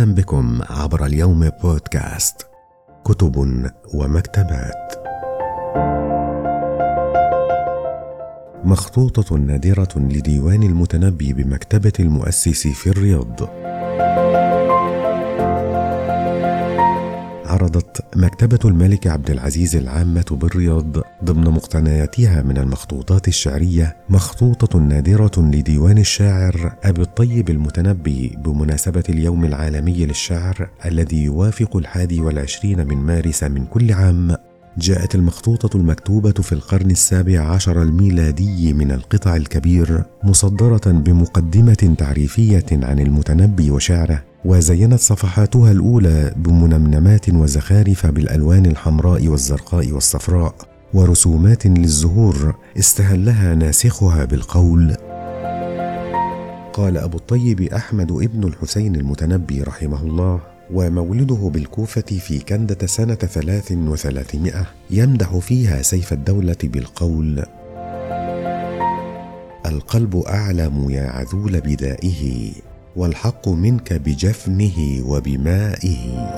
وسهلا بكم عبر اليوم بودكاست كتب ومكتبات. مخطوطة نادرة لديوان المتنبي بمكتبة المؤسس في الرياض. عرضت مكتبة الملك عبد العزيز العامة بالرياض ضمن مقتنياتها من المخطوطات الشعرية مخطوطة نادرة لديوان الشاعر أبي الطيب المتنبي بمناسبة اليوم العالمي للشعر الذي يوافق الحادي والعشرين من مارس من كل عام جاءت المخطوطة المكتوبة في القرن السابع عشر الميلادي من القطع الكبير مصدرة بمقدمة تعريفية عن المتنبي وشعره. وزينت صفحاتها الأولى بمنمنمات وزخارف بالألوان الحمراء والزرقاء والصفراء ورسومات للزهور استهلها ناسخها بالقول. قال أبو الطيب أحمد ابن الحسين المتنبي رحمه الله ومولده بالكوفة في كندة سنة ثلاث وثلاثمائة يمدح فيها سيف الدولة بالقول القلب أعلم يا عذول بدائه والحق منك بجفنه وبمائه.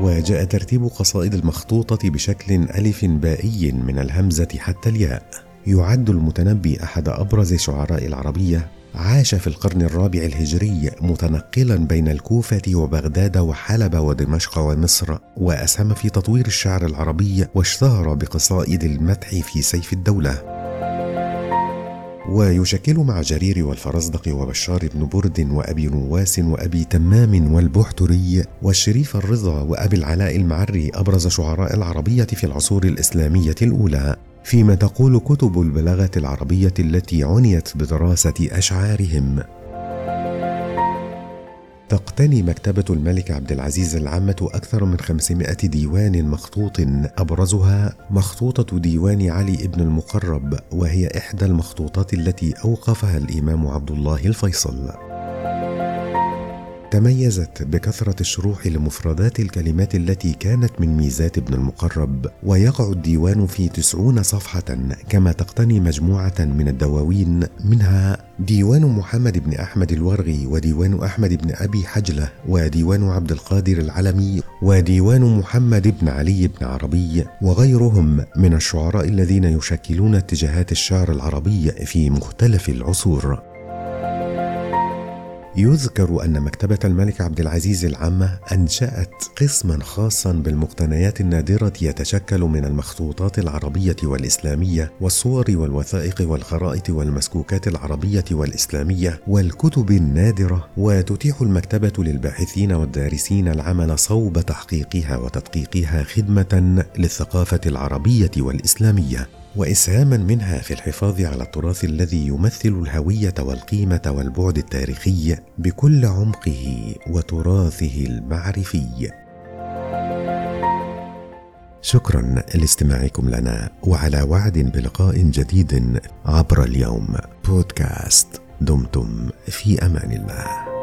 وجاء ترتيب قصائد المخطوطة بشكل ألف بائي من الهمزة حتى الياء. يعد المتنبي أحد أبرز شعراء العربية عاش في القرن الرابع الهجري متنقلا بين الكوفة وبغداد وحلب ودمشق ومصر وأسهم في تطوير الشعر العربي واشتهر بقصائد المدح في سيف الدولة. ويشكل مع جرير والفرزدق وبشار بن برد وأبي نواس وأبي تمام والبحتري والشريف الرضا وأبي العلاء المعري أبرز شعراء العربية في العصور الإسلامية الأولى. فيما تقول كتب البلاغة العربية التي عنيت بدراسة أشعارهم. تقتني مكتبة الملك عبد العزيز العامة أكثر من 500 ديوان مخطوط أبرزها مخطوطة ديوان علي بن المقرب وهي إحدى المخطوطات التي أوقفها الإمام عبد الله الفيصل. تميزت بكثرة الشروح لمفردات الكلمات التي كانت من ميزات ابن المقرب ويقع الديوان في تسعون صفحة كما تقتني مجموعة من الدواوين منها ديوان محمد بن أحمد الورغي وديوان أحمد بن أبي حجلة وديوان عبد القادر العلمي وديوان محمد بن علي بن عربي وغيرهم من الشعراء الذين يشكلون اتجاهات الشعر العربي في مختلف العصور. يذكر أن مكتبة الملك عبد العزيز العامة أنشأت قسما خاصا بالمقتنيات النادرة يتشكل من المخطوطات العربية والإسلامية والصور والوثائق والخرائط والمسكوكات العربية والإسلامية والكتب النادرة وتتيح المكتبة للباحثين والدارسين العمل صوب تحقيقها وتدقيقها خدمة للثقافة العربية والإسلامية. وإسهاما منها في الحفاظ على التراث الذي يمثل الهوية والقيمة والبعد التاريخي بكل عمقه وتراثه المعرفي. شكرا لاستماعكم لنا وعلى وعد بلقاء جديد عبر اليوم. بودكاست دمتم في أمان الله.